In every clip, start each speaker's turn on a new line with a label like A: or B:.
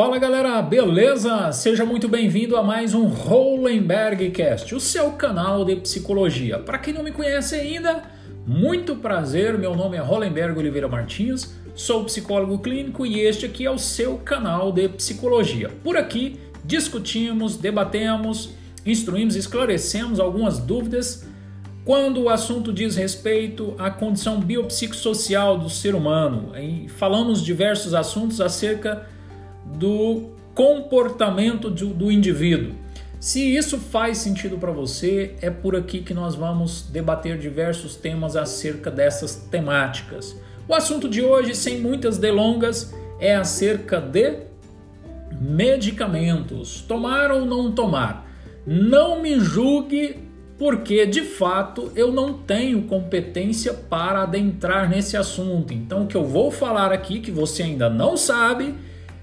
A: Fala galera, beleza? Seja muito bem-vindo a mais um Hollenberg Cast, o seu canal de psicologia. Para quem não me conhece ainda, muito prazer, meu nome é Hollenberg Oliveira Martins, sou psicólogo clínico e este aqui é o seu canal de psicologia. Por aqui discutimos, debatemos, instruímos, esclarecemos algumas dúvidas quando o assunto diz respeito à condição biopsicossocial do ser humano. Falamos diversos assuntos acerca do comportamento do, do indivíduo. Se isso faz sentido para você, é por aqui que nós vamos debater diversos temas acerca dessas temáticas. O assunto de hoje, sem muitas delongas, é acerca de medicamentos. Tomar ou não tomar? Não me julgue, porque de fato eu não tenho competência para adentrar nesse assunto. Então, o que eu vou falar aqui, que você ainda não sabe,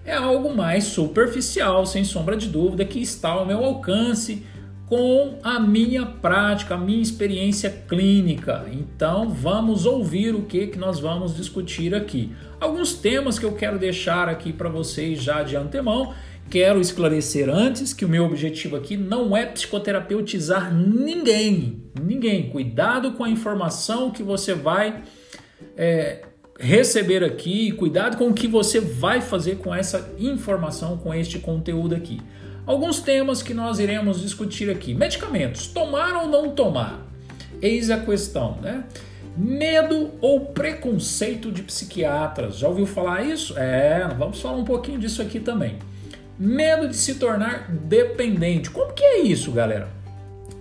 A: é algo mais superficial, sem sombra de dúvida, que está ao meu alcance com a minha prática, a minha experiência clínica. Então, vamos ouvir o que, que nós vamos discutir aqui. Alguns temas que eu quero deixar aqui para vocês já de antemão. Quero esclarecer antes que o meu objetivo aqui não é psicoterapeutizar ninguém. Ninguém. Cuidado com a informação que você vai é, receber aqui, cuidado com o que você vai fazer com essa informação, com este conteúdo aqui. Alguns temas que nós iremos discutir aqui: medicamentos, tomar ou não tomar? Eis a questão, né? Medo ou preconceito de psiquiatras. Já ouviu falar isso? É, vamos falar um pouquinho disso aqui também. Medo de se tornar dependente. Como que é isso, galera?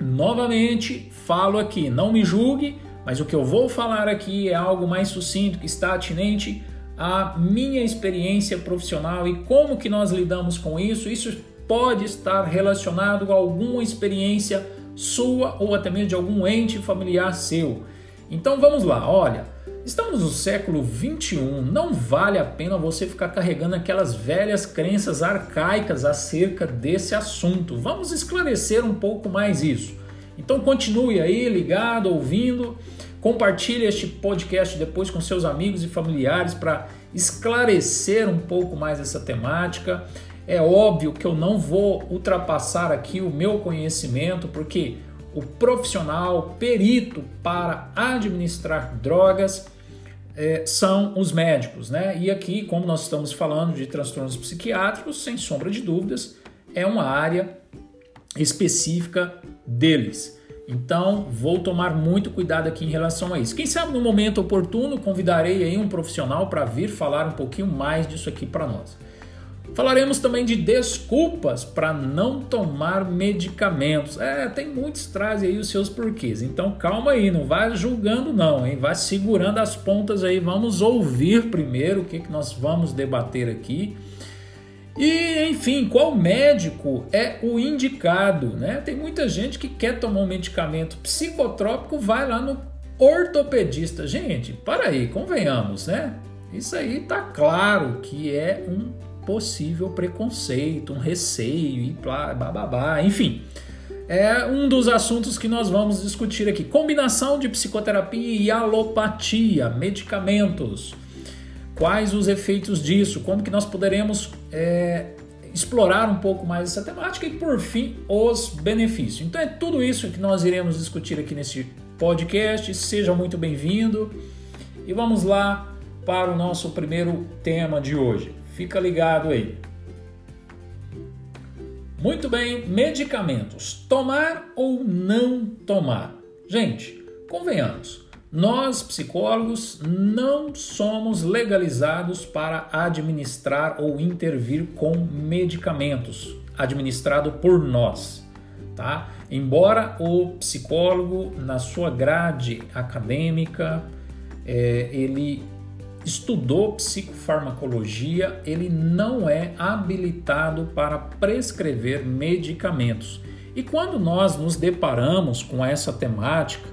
A: Novamente, falo aqui, não me julgue, mas o que eu vou falar aqui é algo mais sucinto que está atinente à minha experiência profissional e como que nós lidamos com isso. Isso pode estar relacionado a alguma experiência sua ou até mesmo de algum ente familiar seu. Então vamos lá, olha, estamos no século 21, não vale a pena você ficar carregando aquelas velhas crenças arcaicas acerca desse assunto. Vamos esclarecer um pouco mais isso. Então continue aí ligado, ouvindo Compartilhe este podcast depois com seus amigos e familiares para esclarecer um pouco mais essa temática. É óbvio que eu não vou ultrapassar aqui o meu conhecimento, porque o profissional perito para administrar drogas é, são os médicos, né? E aqui, como nós estamos falando de transtornos psiquiátricos, sem sombra de dúvidas, é uma área específica deles. Então, vou tomar muito cuidado aqui em relação a isso. Quem sabe no momento oportuno convidarei aí um profissional para vir falar um pouquinho mais disso aqui para nós. Falaremos também de desculpas para não tomar medicamentos. É, tem muitos trazem aí os seus porquês. Então calma aí, não vai julgando não, hein? Vai segurando as pontas aí. Vamos ouvir primeiro o que, que nós vamos debater aqui e, enfim, qual médico é o indicado? Né? Tem muita gente que quer tomar um medicamento psicotrópico, vai lá no ortopedista. Gente, para aí, convenhamos, né? Isso aí tá claro que é um possível preconceito, um receio e blá, babá, enfim. É um dos assuntos que nós vamos discutir aqui. Combinação de psicoterapia e alopatia, medicamentos quais os efeitos disso, como que nós poderemos é, explorar um pouco mais essa temática e, por fim, os benefícios. Então é tudo isso que nós iremos discutir aqui nesse podcast. Seja muito bem-vindo e vamos lá para o nosso primeiro tema de hoje. Fica ligado aí. Muito bem, medicamentos. Tomar ou não tomar? Gente, convenhamos. Nós, psicólogos, não somos legalizados para administrar ou intervir com medicamentos administrado por nós, tá? Embora o psicólogo, na sua grade acadêmica, é, ele estudou psicofarmacologia, ele não é habilitado para prescrever medicamentos. E quando nós nos deparamos com essa temática,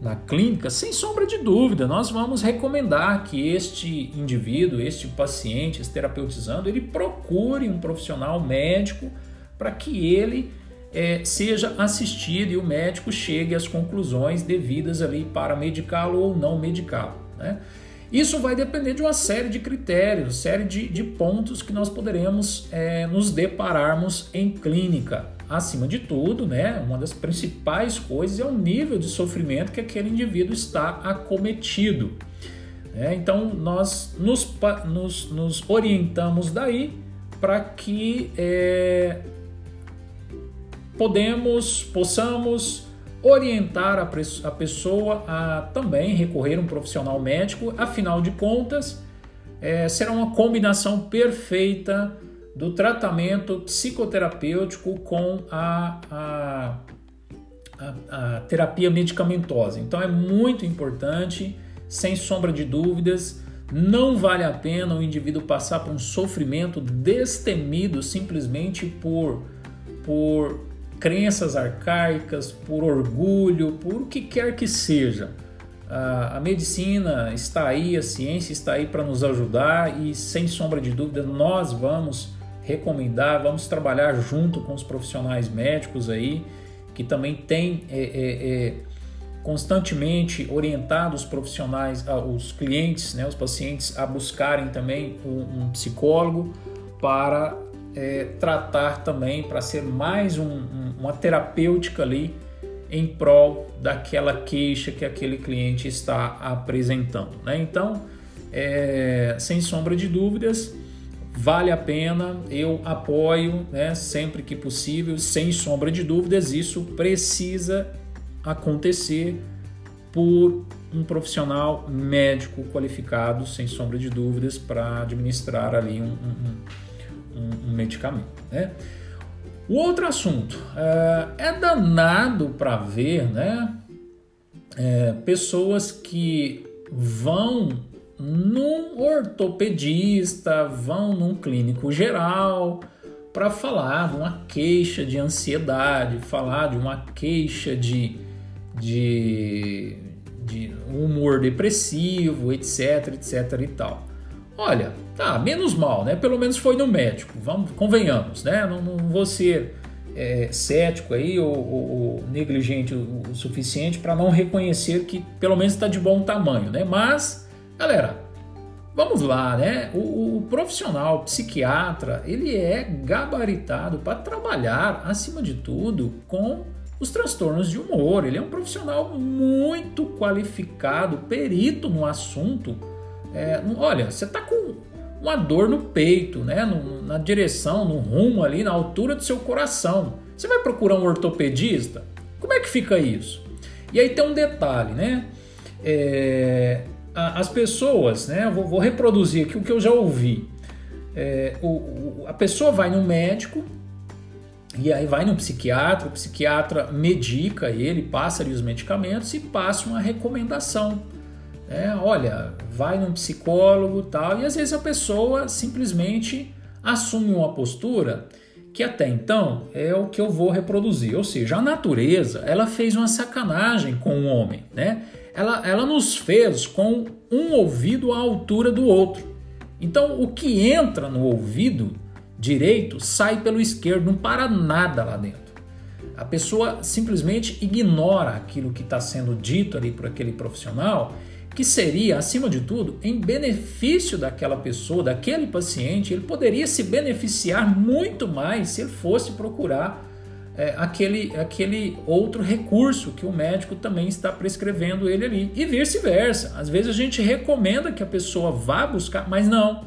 A: na clínica, sem sombra de dúvida, nós vamos recomendar que este indivíduo, este paciente, esse terapeutizando, ele procure um profissional médico para que ele é, seja assistido e o médico chegue às conclusões devidas ali para medicá-lo ou não medicá-lo. Né? Isso vai depender de uma série de critérios, série de, de pontos que nós poderemos é, nos depararmos em clínica. Acima de tudo, né, uma das principais coisas é o nível de sofrimento que aquele indivíduo está acometido. É, então, nós nos, nos, nos orientamos daí para que é, podemos, possamos orientar a, pessoa a também recorrer a um profissional médico, afinal de contas, é, será uma combinação perfeita do tratamento psicoterapêutico com a, a, a, a terapia medicamentosa. Então é muito importante, sem sombra de dúvidas, não vale a pena o indivíduo passar por um sofrimento destemido simplesmente por, por crenças arcaicas, por orgulho, por o que quer que seja. A, a medicina está aí, a ciência está aí para nos ajudar e, sem sombra de dúvida, nós vamos recomendar, vamos trabalhar junto com os profissionais médicos aí, que também têm é, é, é, constantemente orientado os profissionais, os clientes, né, os pacientes a buscarem também um, um psicólogo para é, tratar também, para ser mais um, um, uma terapêutica ali em prol daquela queixa que aquele cliente está apresentando. Né? Então, é, sem sombra de dúvidas, vale a pena, eu apoio né, sempre que possível, sem sombra de dúvidas, isso precisa acontecer por um profissional médico qualificado, sem sombra de dúvidas, para administrar ali um, um um, um medicamento. Né? O outro assunto é, é danado para ver né, é, pessoas que vão num ortopedista, vão num clínico geral para falar de uma queixa de ansiedade, falar de uma queixa de, de, de humor depressivo, etc, etc e tal. Olha, tá, menos mal, né? Pelo menos foi no médico, vamos, convenhamos, né? Não, não vou ser é, cético aí ou, ou, ou negligente o, o suficiente para não reconhecer que pelo menos está de bom tamanho, né? Mas, galera, vamos lá, né? O, o profissional psiquiatra ele é gabaritado para trabalhar, acima de tudo, com os transtornos de humor. Ele é um profissional muito qualificado, perito no assunto é, olha, você está com uma dor no peito, né? No, na direção, no rumo ali, na altura do seu coração. Você vai procurar um ortopedista? Como é que fica isso? E aí tem um detalhe, né? É, as pessoas, né? Vou, vou, reproduzir aqui o que eu já ouvi. É, o, o, a pessoa vai no médico e aí vai no psiquiatra, o psiquiatra medica ele, passa-lhe os medicamentos e passa uma recomendação. É, olha, vai num psicólogo tal, e às vezes a pessoa simplesmente assume uma postura que até então é o que eu vou reproduzir, ou seja, a natureza ela fez uma sacanagem com o homem, né? Ela, ela nos fez com um ouvido à altura do outro. Então o que entra no ouvido direito sai pelo esquerdo, não para nada lá dentro. A pessoa simplesmente ignora aquilo que está sendo dito ali por aquele profissional que seria, acima de tudo, em benefício daquela pessoa, daquele paciente, ele poderia se beneficiar muito mais se ele fosse procurar é, aquele, aquele outro recurso que o médico também está prescrevendo ele ali. E vice-versa. Às vezes a gente recomenda que a pessoa vá buscar, mas não.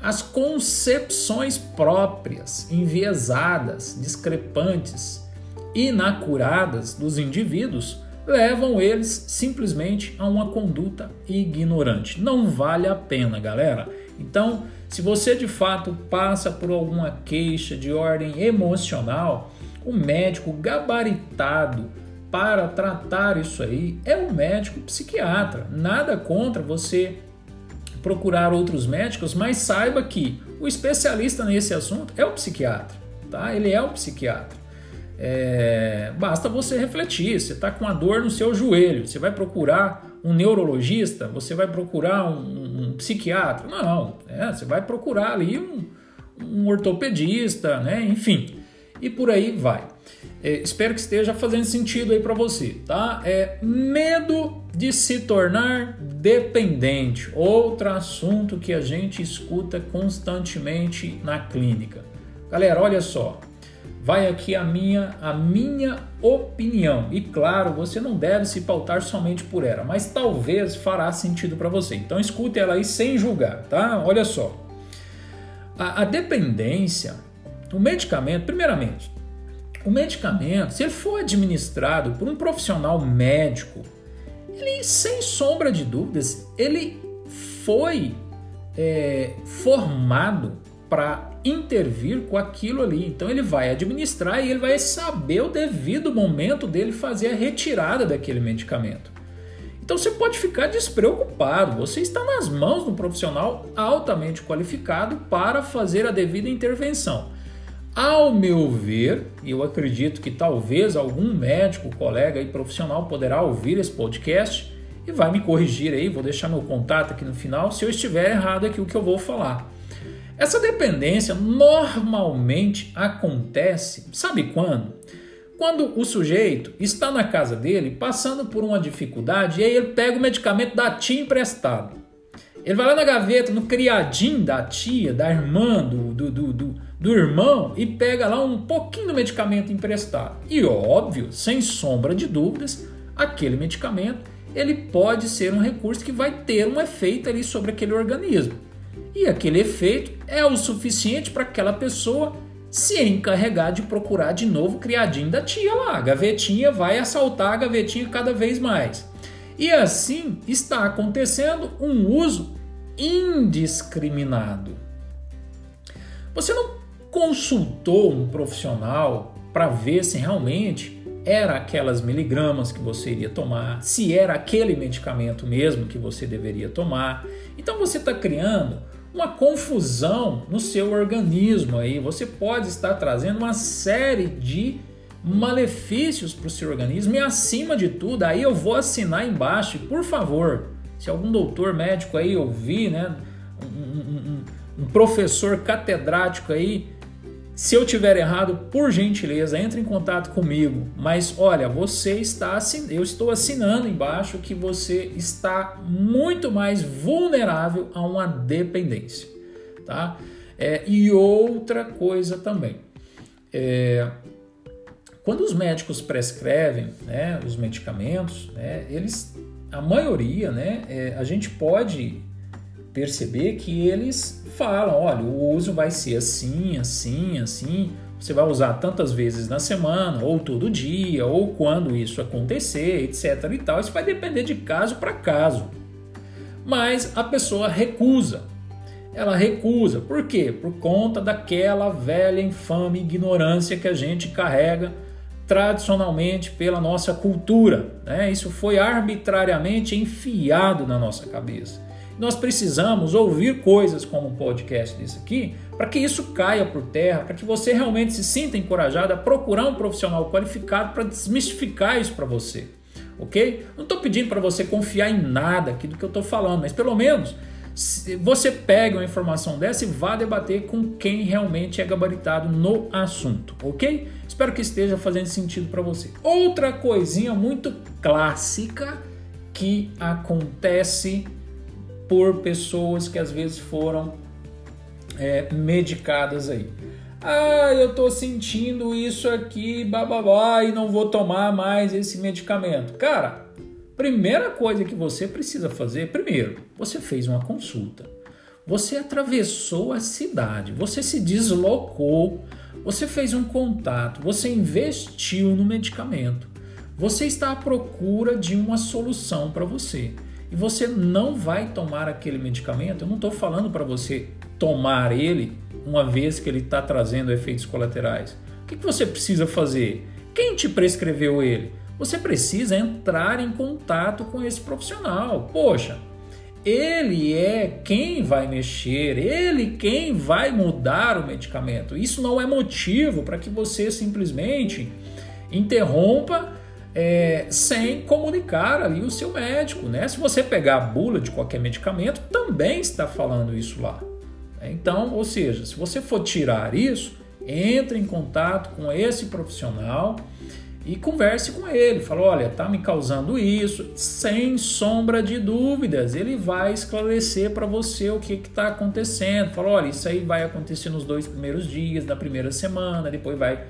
A: As concepções próprias, enviesadas, discrepantes, inacuradas dos indivíduos levam eles simplesmente a uma conduta ignorante. Não vale a pena, galera. Então, se você de fato passa por alguma queixa de ordem emocional, o médico gabaritado para tratar isso aí é o médico psiquiatra. Nada contra você procurar outros médicos, mas saiba que o especialista nesse assunto é o psiquiatra, tá? Ele é o psiquiatra. É, basta você refletir. Você está com a dor no seu joelho, você vai procurar um neurologista, você vai procurar um, um psiquiatra? Não, é, você vai procurar ali um, um ortopedista, né? enfim, e por aí vai. É, espero que esteja fazendo sentido aí para você, tá? É medo de se tornar dependente, outro assunto que a gente escuta constantemente na clínica. Galera, olha só, vai aqui a minha a minha opinião. E claro, você não deve se pautar somente por ela, mas talvez fará sentido para você. Então escute ela aí sem julgar, tá? Olha só. A, a dependência, o medicamento, primeiramente, o medicamento, se ele for administrado por um profissional médico, ele, sem sombra de dúvidas, ele foi é, formado para intervir com aquilo ali. Então ele vai administrar e ele vai saber o devido momento dele fazer a retirada daquele medicamento. Então você pode ficar despreocupado, você está nas mãos de um profissional altamente qualificado para fazer a devida intervenção. Ao meu ver, e eu acredito que talvez algum médico, colega e profissional poderá ouvir esse podcast e vai me corrigir aí, vou deixar meu contato aqui no final se eu estiver errado aqui o que eu vou falar. Essa dependência normalmente acontece, sabe quando? Quando o sujeito está na casa dele passando por uma dificuldade e aí ele pega o medicamento da tia emprestado. Ele vai lá na gaveta, no criadinho da tia, da irmã, do, do, do, do, do irmão e pega lá um pouquinho do medicamento emprestado. E óbvio, sem sombra de dúvidas, aquele medicamento ele pode ser um recurso que vai ter um efeito ali sobre aquele organismo. E aquele efeito é o suficiente para aquela pessoa se encarregar de procurar de novo o criadinho da tia lá. A gavetinha vai assaltar a gavetinha cada vez mais. E assim está acontecendo um uso indiscriminado. Você não consultou um profissional para ver se realmente era aquelas miligramas que você iria tomar, se era aquele medicamento mesmo que você deveria tomar. Então você está criando uma confusão no seu organismo aí. Você pode estar trazendo uma série de malefícios para o seu organismo e acima de tudo, aí eu vou assinar embaixo, por favor, se algum doutor médico aí ouvir, né, um, um, um professor catedrático aí, se eu tiver errado, por gentileza, entre em contato comigo. Mas olha, você está eu estou assinando embaixo que você está muito mais vulnerável a uma dependência, tá? É, e outra coisa também, é, quando os médicos prescrevem né, os medicamentos, né, eles, a maioria, né, é, a gente pode perceber que eles falam, olha, o uso vai ser assim, assim, assim. Você vai usar tantas vezes na semana, ou todo dia, ou quando isso acontecer, etc. e tal. Isso vai depender de caso para caso. Mas a pessoa recusa. Ela recusa. Por quê? Por conta daquela velha infame ignorância que a gente carrega tradicionalmente pela nossa cultura. Né? Isso foi arbitrariamente enfiado na nossa cabeça. Nós precisamos ouvir coisas como um podcast desse aqui para que isso caia por terra, para que você realmente se sinta encorajado a procurar um profissional qualificado para desmistificar isso para você. Ok? Não estou pedindo para você confiar em nada aqui do que eu estou falando, mas pelo menos você pega uma informação dessa e vá debater com quem realmente é gabaritado no assunto, ok? Espero que esteja fazendo sentido para você. Outra coisinha muito clássica que acontece por pessoas que às vezes foram é, medicadas aí. Ah, eu tô sentindo isso aqui, bababá, e não vou tomar mais esse medicamento. Cara, primeira coisa que você precisa fazer, primeiro, você fez uma consulta. Você atravessou a cidade, você se deslocou, você fez um contato, você investiu no medicamento. Você está à procura de uma solução para você. E você não vai tomar aquele medicamento. Eu não estou falando para você tomar ele uma vez que ele está trazendo efeitos colaterais. O que, que você precisa fazer? Quem te prescreveu ele? Você precisa entrar em contato com esse profissional. Poxa, ele é quem vai mexer, ele quem vai mudar o medicamento. Isso não é motivo para que você simplesmente interrompa é, sem comunicar ali o seu médico. Né? Se você pegar a bula de qualquer medicamento, também está falando isso lá. Então, ou seja, se você for tirar isso, entre em contato com esse profissional e converse com ele. Fala, olha, tá me causando isso, sem sombra de dúvidas. Ele vai esclarecer para você o que está acontecendo. Fala, olha, isso aí vai acontecer nos dois primeiros dias da primeira semana, depois vai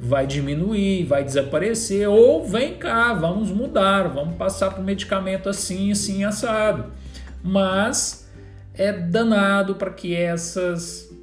A: vai diminuir, vai desaparecer, ou vem cá, vamos mudar, vamos passar para o medicamento assim, assim, assado. Mas é danado para que essas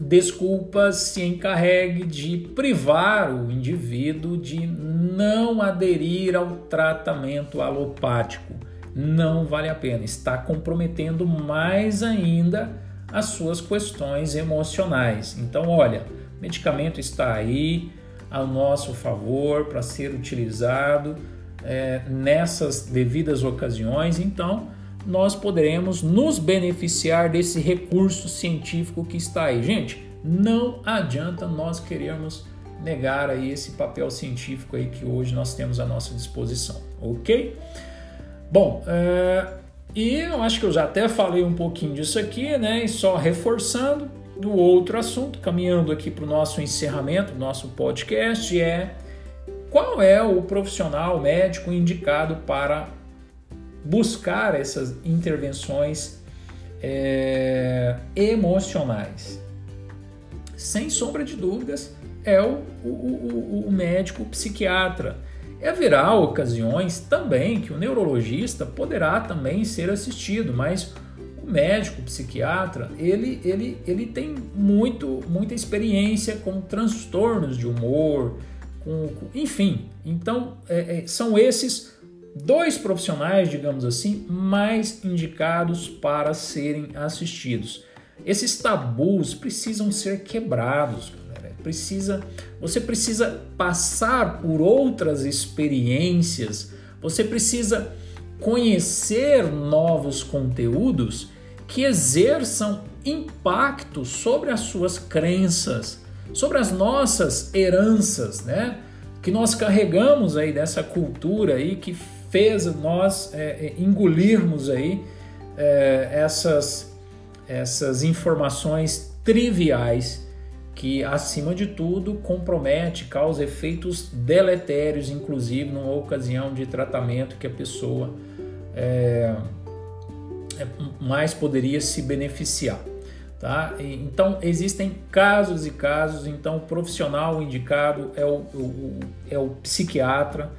A: desculpas se encarregue de privar o indivíduo de não aderir ao tratamento alopático. Não vale a pena, está comprometendo mais ainda as suas questões emocionais. Então, olha, o medicamento está aí ao nosso favor para ser utilizado é, nessas devidas ocasiões. Então, nós poderemos nos beneficiar desse recurso científico que está aí. Gente, não adianta nós querermos negar aí esse papel científico aí que hoje nós temos à nossa disposição, ok? Bom, é, e eu acho que eu já até falei um pouquinho disso aqui, né? E só reforçando do outro assunto, caminhando aqui para o nosso encerramento, nosso podcast, é qual é o profissional médico indicado para buscar essas intervenções é, emocionais. Sem sombra de dúvidas, é o, o, o, o médico psiquiatra. E haverá ocasiões também que o neurologista poderá também ser assistido, mas o médico psiquiatra ele, ele, ele tem muito, muita experiência com transtornos de humor, com, enfim. Então é, é, são esses dois profissionais, digamos assim, mais indicados para serem assistidos. Esses tabus precisam ser quebrados, galera. Precisa, você precisa passar por outras experiências, você precisa conhecer novos conteúdos que exerçam impacto sobre as suas crenças, sobre as nossas heranças, né? Que nós carregamos aí dessa cultura aí que fez nós é, é, engolirmos aí é, essas, essas informações triviais que, acima de tudo, compromete, causa efeitos deletérios, inclusive numa ocasião de tratamento que a pessoa é, é mais poderia se beneficiar. Tá? Então existem casos e casos, então o profissional indicado é o, o, é o psiquiatra,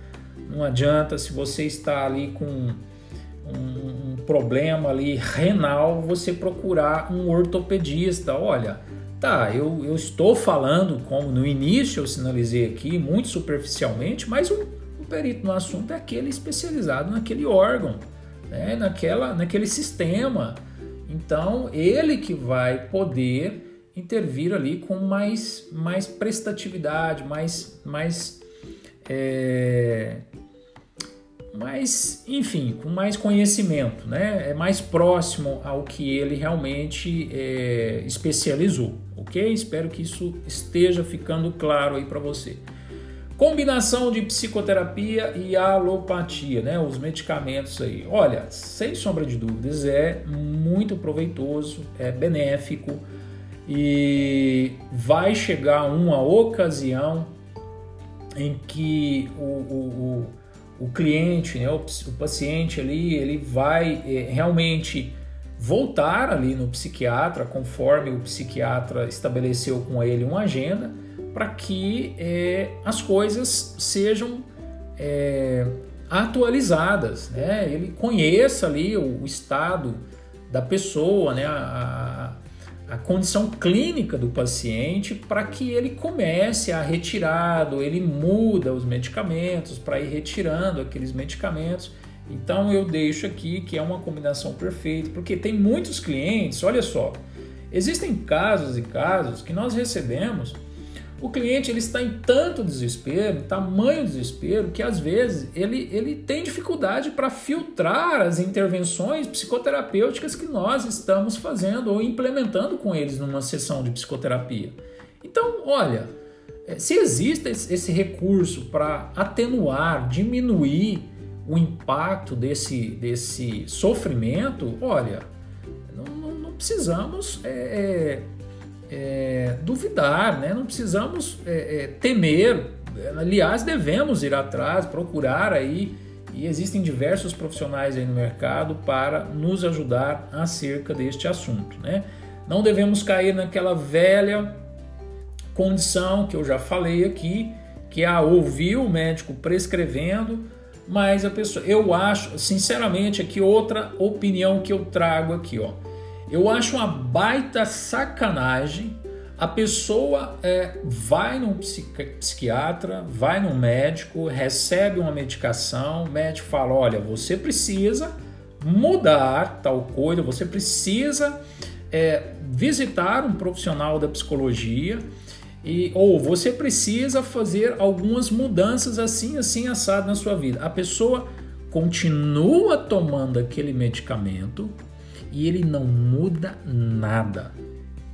A: não adianta se você está ali com um, um problema ali renal, você procurar um ortopedista. Olha, tá, eu, eu estou falando como no início eu sinalizei aqui, muito superficialmente, mas o, o perito no assunto é aquele especializado naquele órgão, né, naquela, naquele sistema. Então, ele que vai poder intervir ali com mais, mais prestatividade, mais, mais é, mas enfim, com mais conhecimento, né? É mais próximo ao que ele realmente é, especializou, ok? Espero que isso esteja ficando claro aí para você. Combinação de psicoterapia e alopatia, né? Os medicamentos aí. Olha, sem sombra de dúvidas, é muito proveitoso, é benéfico e vai chegar uma ocasião em que o, o, o, o cliente, né, o, o, paciente ali, ele vai é, realmente voltar ali no psiquiatra, conforme o psiquiatra estabeleceu com ele uma agenda, para que é, as coisas sejam é, atualizadas, né? ele conheça ali o, o estado da pessoa, né? a, a condição clínica do paciente para que ele comece a retirado, ele muda os medicamentos para ir retirando aqueles medicamentos. Então eu deixo aqui que é uma combinação perfeita, porque tem muitos clientes, olha só, existem casos e casos que nós recebemos o cliente ele está em tanto desespero, tamanho desespero, que às vezes ele, ele tem dificuldade para filtrar as intervenções psicoterapêuticas que nós estamos fazendo ou implementando com eles numa sessão de psicoterapia. Então, olha, eh, se existe esse recurso para atenuar, diminuir o impacto desse, desse sofrimento, olha, não, não, precisamos é, é, é, duvidar, né? não precisamos é, é, temer. Aliás, devemos ir atrás, procurar aí, e existem diversos profissionais aí no mercado para nos ajudar acerca deste assunto. Né? Não devemos cair naquela velha condição que eu já falei aqui, que é a ouvir o médico prescrevendo, mas a pessoa, eu acho, sinceramente, aqui outra opinião que eu trago aqui, ó. Eu acho uma baita sacanagem a pessoa é, vai num psiquiatra, vai num médico, recebe uma medicação, o médico fala: olha, você precisa mudar tal coisa, você precisa é, visitar um profissional da psicologia e ou você precisa fazer algumas mudanças assim, assim assado na sua vida. A pessoa continua tomando aquele medicamento e ele não muda nada.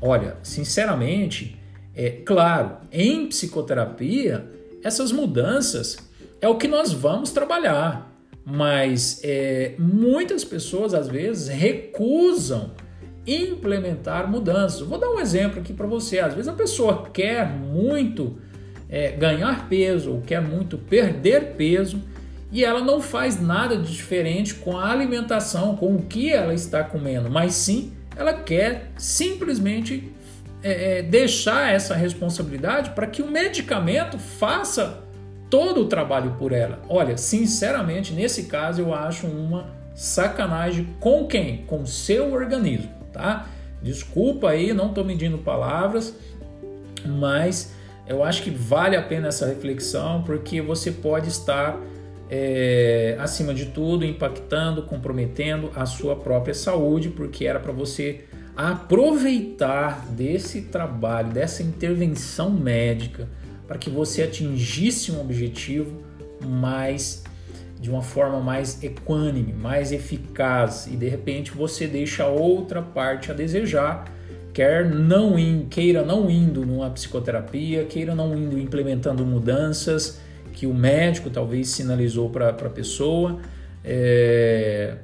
A: Olha, sinceramente, é claro, em psicoterapia, essas mudanças é o que nós vamos trabalhar, mas é, muitas pessoas às vezes recusam implementar mudanças. vou dar um exemplo aqui para você. Às vezes a pessoa quer muito é, ganhar peso ou quer muito perder peso e ela não faz nada de diferente com a alimentação, com o que ela está comendo, mas sim ela quer simplesmente é, é, deixar essa responsabilidade para que o medicamento faça todo o trabalho por ela. Olha, sinceramente, nesse caso eu acho uma sacanagem com quem? Com seu organismo tá? Desculpa aí, não estou medindo palavras, mas eu acho que vale a pena essa reflexão porque você pode estar, é, acima de tudo, impactando, comprometendo a sua própria saúde, porque era para você aproveitar desse trabalho, dessa intervenção médica, para que você atingisse um objetivo mais de uma forma mais equânime, mais eficaz. E de repente você deixa outra parte a desejar, quer não in, queira não indo numa psicoterapia, queira não indo implementando mudanças que o médico talvez sinalizou para a pessoa. É,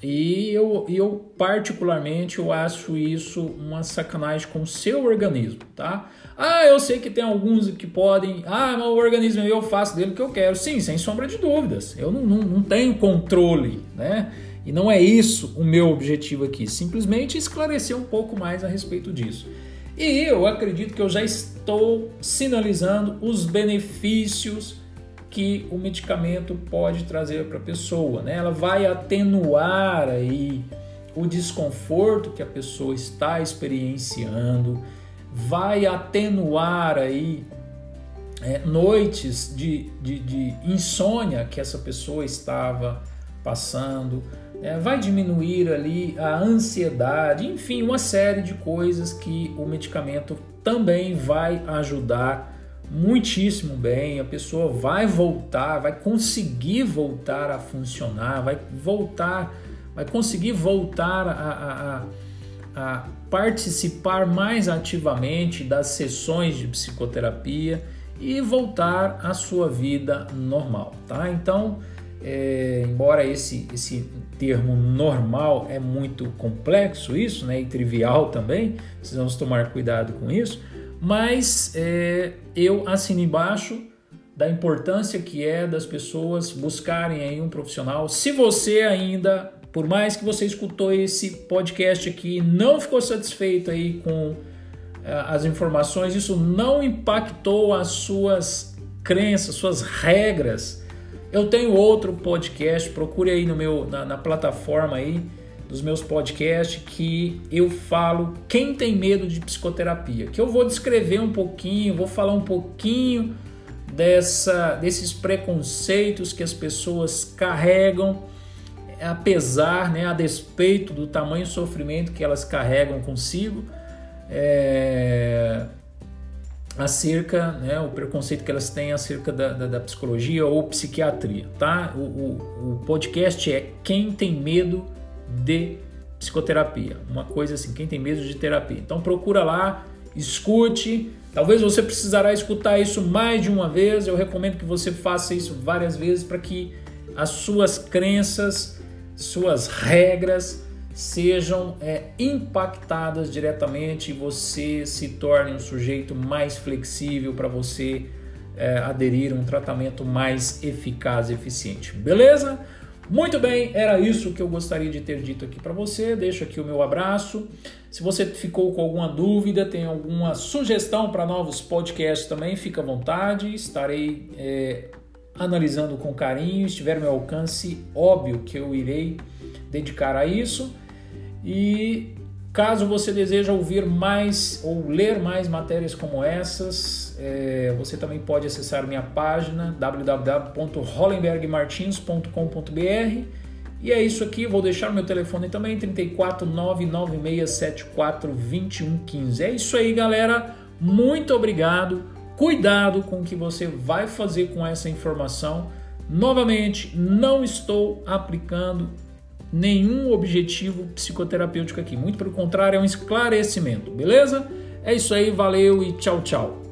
A: e eu, eu particularmente eu acho isso uma sacanagem com o seu organismo, tá? Ah, eu sei que tem alguns que podem. Ah, mas o organismo eu faço dele o que eu quero. Sim, sem sombra de dúvidas. Eu não, não, não tenho controle, né? E não é isso o meu objetivo aqui. Simplesmente esclarecer um pouco mais a respeito disso. E eu acredito que eu já estou sinalizando os benefícios que o medicamento pode trazer para a pessoa, né? Ela vai atenuar aí o desconforto que a pessoa está experienciando vai atenuar aí é, noites de, de, de, insônia que essa pessoa estava passando, é, vai diminuir ali a ansiedade, enfim, uma série de coisas que o medicamento também vai ajudar muitíssimo bem. A pessoa vai voltar, vai conseguir voltar a funcionar, vai voltar, vai conseguir voltar a, a, a a participar mais ativamente das sessões de psicoterapia e voltar à sua vida normal, tá? Então, é, embora esse, esse termo normal é muito complexo isso, né, e trivial também, precisamos tomar cuidado com isso, mas é, eu assino embaixo da importância que é das pessoas buscarem aí um profissional. Se você ainda por mais que você escutou esse podcast aqui, não ficou satisfeito aí com uh, as informações, isso não impactou as suas crenças, suas regras. Eu tenho outro podcast, procure aí no meu na, na plataforma aí dos meus podcasts que eu falo quem tem medo de psicoterapia, que eu vou descrever um pouquinho, vou falar um pouquinho dessa desses preconceitos que as pessoas carregam apesar, né, a despeito do tamanho sofrimento que elas carregam consigo, é, acerca, né, o preconceito que elas têm acerca da, da, da psicologia ou psiquiatria, tá? O, o, o, podcast é Quem Tem Medo de Psicoterapia, uma coisa assim, quem tem medo de terapia. Então procura lá, escute, talvez você precisará escutar isso mais de uma vez, eu recomendo que você faça isso várias vezes para que as suas crenças suas regras sejam é, impactadas diretamente e você se torne um sujeito mais flexível para você é, aderir a um tratamento mais eficaz e eficiente. Beleza? Muito bem, era isso que eu gostaria de ter dito aqui para você. Deixo aqui o meu abraço. Se você ficou com alguma dúvida, tem alguma sugestão para novos podcasts também, fica à vontade. Estarei é, analisando com carinho. Estiver ao meu alcance, óbvio que eu irei dedicar a isso. E caso você deseja ouvir mais ou ler mais matérias como essas, é, você também pode acessar minha página www.hollenbergmartins.com.br e é isso aqui, vou deixar meu telefone também 34996742115. É isso aí, galera. Muito obrigado. Cuidado com o que você vai fazer com essa informação. Novamente, não estou aplicando nenhum objetivo psicoterapêutico aqui. Muito pelo contrário, é um esclarecimento, beleza? É isso aí, valeu e tchau, tchau.